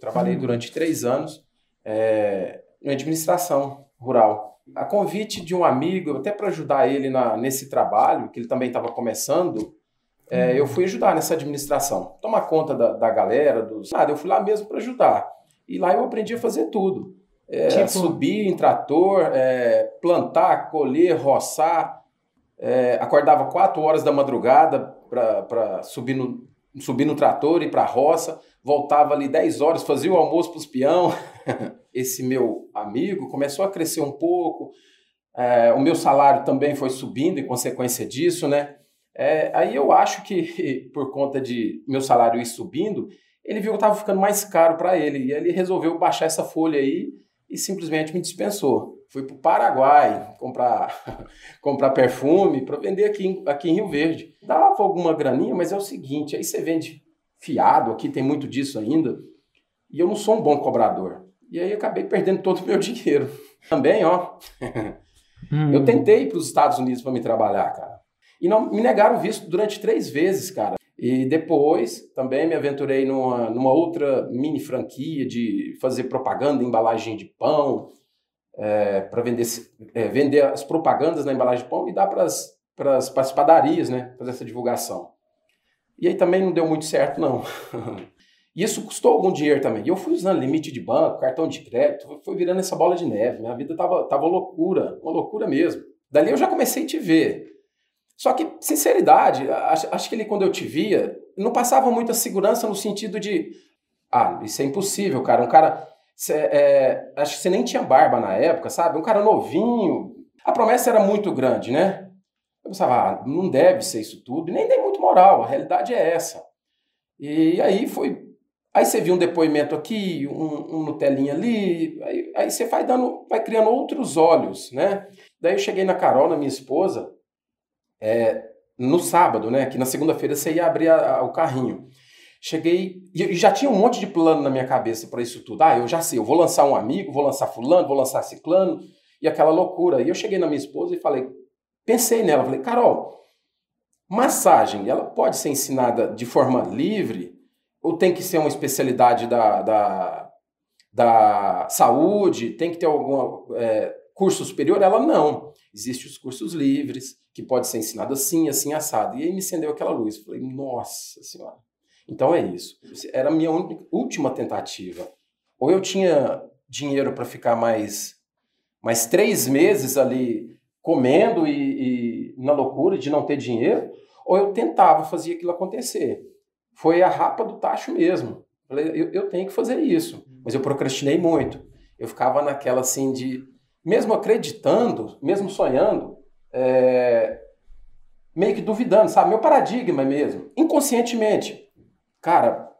Trabalhei durante três anos é, em administração rural. A convite de um amigo, até para ajudar ele na, nesse trabalho, que ele também estava começando, é, eu fui ajudar nessa administração. Tomar conta da, da galera, dos. Nada, eu fui lá mesmo para ajudar. E lá eu aprendi a fazer tudo. É, tipo... Subir em trator, é, plantar, colher, roçar. É, acordava quatro horas da madrugada para subir no, subir no trator e para a roça. Voltava ali 10 horas, fazia o almoço para os peão. Esse meu amigo começou a crescer um pouco. É, o meu salário também foi subindo em consequência disso, né? É, aí eu acho que, por conta de meu salário ir subindo, ele viu que estava ficando mais caro para ele. E ele resolveu baixar essa folha aí e simplesmente me dispensou. Fui para o Paraguai comprar, comprar perfume para vender aqui, em, aqui em Rio Verde. Dava alguma graninha, mas é o seguinte: aí você vende fiado, aqui tem muito disso ainda, e eu não sou um bom cobrador. E aí acabei perdendo todo o meu dinheiro. Também, ó. Hum. Eu tentei para os Estados Unidos para me trabalhar, cara. E não me negaram visto durante três vezes, cara. E depois também me aventurei numa, numa outra mini franquia de fazer propaganda, embalagem de pão, é, para vender, é, vender as propagandas na embalagem de pão e dar para as padarias, né? Fazer essa divulgação. E aí também não deu muito certo, não. Isso custou algum dinheiro também. E eu fui usando limite de banco, cartão de crédito, foi virando essa bola de neve. Minha vida tava, tava loucura, uma loucura mesmo. Dali eu já comecei a te ver. Só que, sinceridade, acho, acho que ele, quando eu te via, não passava muita segurança no sentido de. Ah, isso é impossível, cara. Um cara. Cê, é, acho que você nem tinha barba na época, sabe? Um cara novinho. A promessa era muito grande, né? Eu pensava, ah, não deve ser isso tudo. Nem dei muito moral, a realidade é essa. E aí foi. Aí você viu um depoimento aqui, um, um Nutelinha ali, aí, aí você vai dando, vai criando outros olhos, né? Daí eu cheguei na Carol, na minha esposa, é, no sábado, né? Que na segunda-feira você ia abrir a, a, o carrinho. Cheguei e já tinha um monte de plano na minha cabeça para isso tudo. Ah, eu já sei, eu vou lançar um amigo, vou lançar fulano, vou lançar ciclano e aquela loucura. E eu cheguei na minha esposa e falei, pensei nela, falei, Carol, massagem, ela pode ser ensinada de forma livre ou tem que ser uma especialidade da, da, da saúde, tem que ter algum é, curso superior? Ela não. Existem os cursos livres, que pode ser ensinado assim, assim, assado. E aí me acendeu aquela luz. Falei, nossa senhora. Então é isso. Era a minha última tentativa. Ou eu tinha dinheiro para ficar mais, mais três meses ali comendo e, e, na loucura de não ter dinheiro, ou eu tentava fazer aquilo acontecer. Foi a rapa do tacho mesmo. Falei, eu, eu tenho que fazer isso. Mas eu procrastinei muito. Eu ficava naquela assim de, mesmo acreditando, mesmo sonhando, é, meio que duvidando, sabe? Meu paradigma mesmo, inconscientemente. Cara,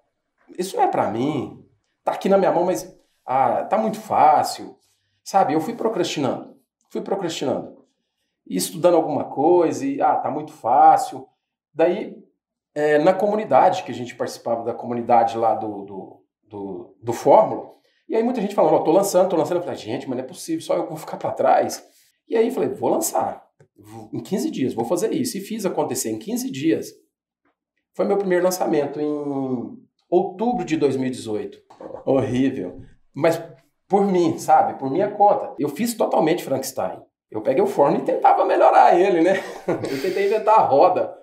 isso não é para mim. Tá aqui na minha mão, mas ah, tá muito fácil. Sabe? Eu fui procrastinando. Fui procrastinando. E estudando alguma coisa e ah, tá muito fácil. Daí, é, na comunidade, que a gente participava da comunidade lá do, do, do, do Fórmula, e aí muita gente falando, ó, oh, tô lançando, tô lançando. Eu falei, gente, mas não é possível, só eu vou ficar para trás. E aí falei, vou lançar em 15 dias, vou fazer isso. E fiz acontecer em 15 dias. Foi meu primeiro lançamento em outubro de 2018. Horrível. Mas por mim, sabe? Por minha conta. Eu fiz totalmente Frankenstein. Eu peguei o forno e tentava melhorar ele, né? Eu tentei inventar a roda.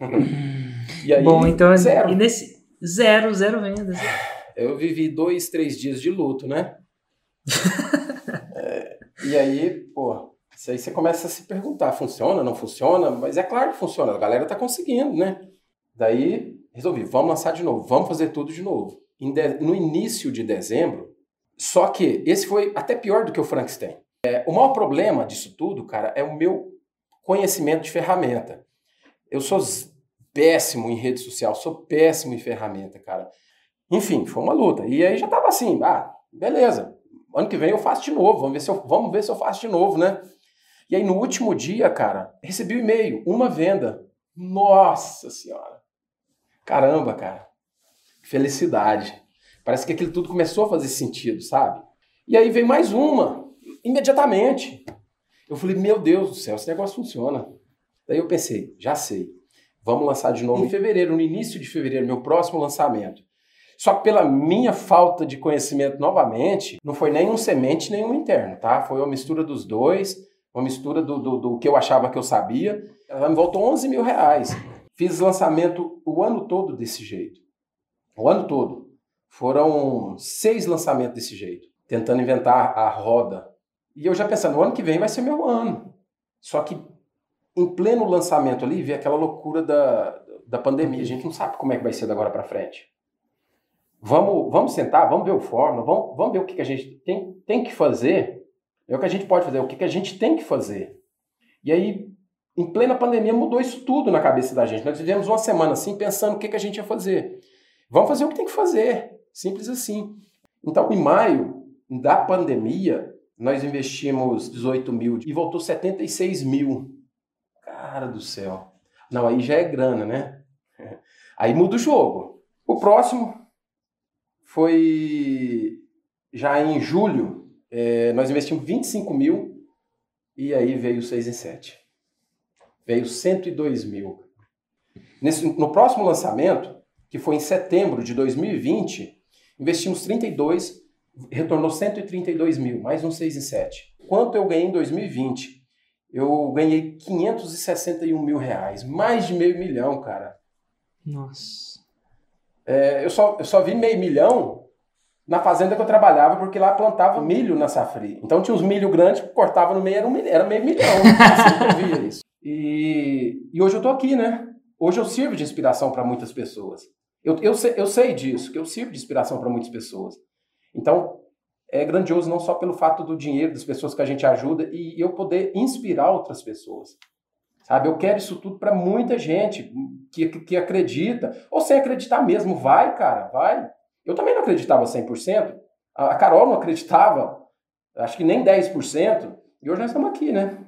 E aí, Bom, então, zero. E nesse, zero, zero vendas. Eu vivi dois, três dias de luto, né? é, e aí, pô, isso aí você começa a se perguntar, funciona, não funciona? Mas é claro que funciona, a galera tá conseguindo, né? Daí resolvi, vamos lançar de novo, vamos fazer tudo de novo. No início de dezembro, só que esse foi até pior do que o Frankenstein. É, o maior problema disso tudo, cara, é o meu conhecimento de ferramenta. Eu sou péssimo em rede social, sou péssimo em ferramenta, cara. Enfim, foi uma luta. E aí já tava assim, ah, beleza. Ano que vem eu faço de novo, vamos ver se eu, vamos ver se eu faço de novo, né? E aí no último dia, cara, recebi o um e-mail, uma venda. Nossa senhora. Caramba, cara. Felicidade. Parece que aquilo tudo começou a fazer sentido, sabe? E aí veio mais uma, imediatamente. Eu falei, meu Deus do céu, esse negócio funciona. Daí eu pensei, já sei. Vamos lançar de novo em fevereiro, no início de fevereiro, meu próximo lançamento. Só que pela minha falta de conhecimento novamente, não foi nem um semente nem um interno, tá? Foi uma mistura dos dois, uma mistura do, do, do que eu achava que eu sabia. Ela me voltou 11 mil reais. Fiz lançamento o ano todo desse jeito. O ano todo. Foram seis lançamentos desse jeito, tentando inventar a roda. E eu já pensando, o ano que vem vai ser meu ano. Só que em pleno lançamento ali, veio aquela loucura da, da pandemia. A gente não sabe como é que vai ser da agora para frente. Vamos, vamos sentar, vamos ver o fórmula, vamos, vamos ver o que, que a gente tem, tem que fazer. É o que a gente pode fazer, o que, que a gente tem que fazer. E aí, em plena pandemia, mudou isso tudo na cabeça da gente. Nós tivemos uma semana assim, pensando o que, que a gente ia fazer. Vamos fazer o que tem que fazer. Simples assim. Então, em maio da pandemia, nós investimos 18 mil e voltou 76 mil. Cara do céu. Não, aí já é grana, né? Aí muda o jogo. O próximo foi já em julho, é, nós investimos 25 mil e aí veio 6 em 7. Veio 102 mil. Nesse, no próximo lançamento, que foi em setembro de 2020, investimos 32, retornou 132 mil, mais um 6 em 7. Quanto eu ganhei em 2020? eu ganhei 561 mil reais. Mais de meio milhão, cara. Nossa. É, eu, só, eu só vi meio milhão na fazenda que eu trabalhava, porque lá plantava milho na safri. Então tinha uns milho grandes, cortava no meio, era, um, era meio milhão. assim eu via isso. E, e hoje eu tô aqui, né? Hoje eu sirvo de inspiração para muitas pessoas. Eu, eu, sei, eu sei disso, que eu sirvo de inspiração para muitas pessoas. Então, é grandioso não só pelo fato do dinheiro, das pessoas que a gente ajuda e eu poder inspirar outras pessoas. Sabe, eu quero isso tudo para muita gente que, que, que, acredita, ou sem acreditar mesmo, vai, cara, vai. Eu também não acreditava 100%, a, a Carol não acreditava, acho que nem 10%, e hoje nós estamos aqui, né?